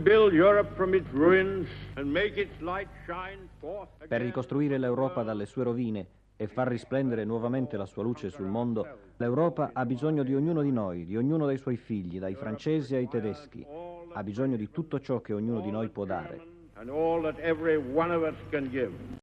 rebuild Europe from its ruins and make its light shine forth Per ricostruire l'Europa dalle sue rovine e far risplendere nuovamente la sua luce sul mondo, l'Europa ha bisogno di ognuno di noi, di ognuno dei suoi figli, dai francesi ai tedeschi. Ha bisogno di tutto ciò che ognuno di noi può dare. And all that every one of us can give.